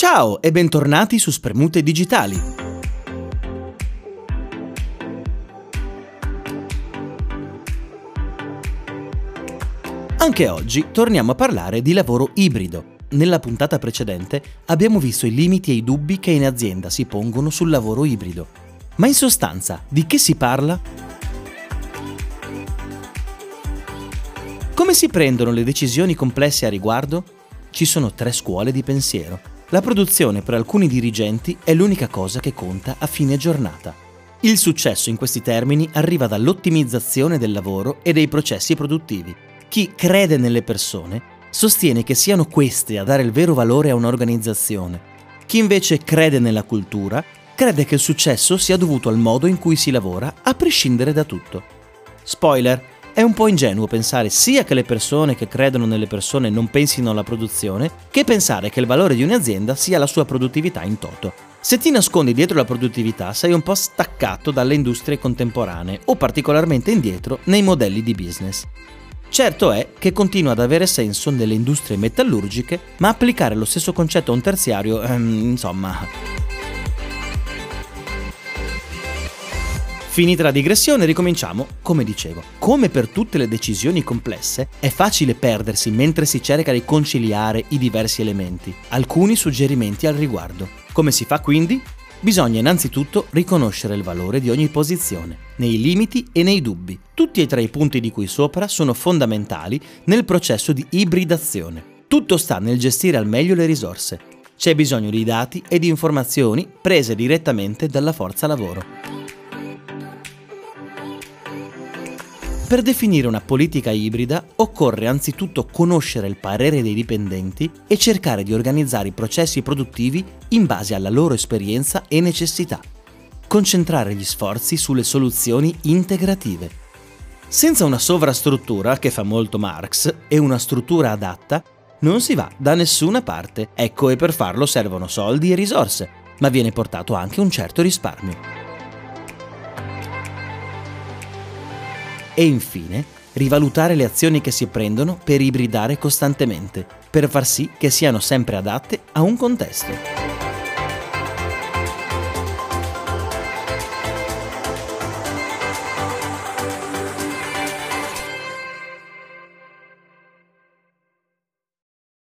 Ciao e bentornati su Spremute Digitali. Anche oggi torniamo a parlare di lavoro ibrido. Nella puntata precedente abbiamo visto i limiti e i dubbi che in azienda si pongono sul lavoro ibrido. Ma in sostanza, di che si parla? Come si prendono le decisioni complesse a riguardo? Ci sono tre scuole di pensiero. La produzione per alcuni dirigenti è l'unica cosa che conta a fine giornata. Il successo in questi termini arriva dall'ottimizzazione del lavoro e dei processi produttivi. Chi crede nelle persone sostiene che siano queste a dare il vero valore a un'organizzazione. Chi invece crede nella cultura crede che il successo sia dovuto al modo in cui si lavora, a prescindere da tutto. Spoiler, è un po' ingenuo pensare sia che le persone che credono nelle persone non pensino alla produzione, che pensare che il valore di un'azienda sia la sua produttività in toto. Se ti nascondi dietro la produttività sei un po' staccato dalle industrie contemporanee o particolarmente indietro nei modelli di business. Certo è che continua ad avere senso nelle industrie metallurgiche, ma applicare lo stesso concetto a un terziario, ehm, insomma, Finita la digressione, ricominciamo. Come dicevo, come per tutte le decisioni complesse, è facile perdersi mentre si cerca di conciliare i diversi elementi. Alcuni suggerimenti al riguardo. Come si fa quindi? Bisogna innanzitutto riconoscere il valore di ogni posizione, nei limiti e nei dubbi. Tutti e tre i punti di cui sopra sono fondamentali nel processo di ibridazione. Tutto sta nel gestire al meglio le risorse. C'è bisogno di dati e di informazioni prese direttamente dalla forza lavoro. Per definire una politica ibrida occorre anzitutto conoscere il parere dei dipendenti e cercare di organizzare i processi produttivi in base alla loro esperienza e necessità. Concentrare gli sforzi sulle soluzioni integrative. Senza una sovrastruttura, che fa molto Marx, e una struttura adatta, non si va da nessuna parte. Ecco, e per farlo servono soldi e risorse, ma viene portato anche un certo risparmio. E infine, rivalutare le azioni che si prendono per ibridare costantemente, per far sì che siano sempre adatte a un contesto.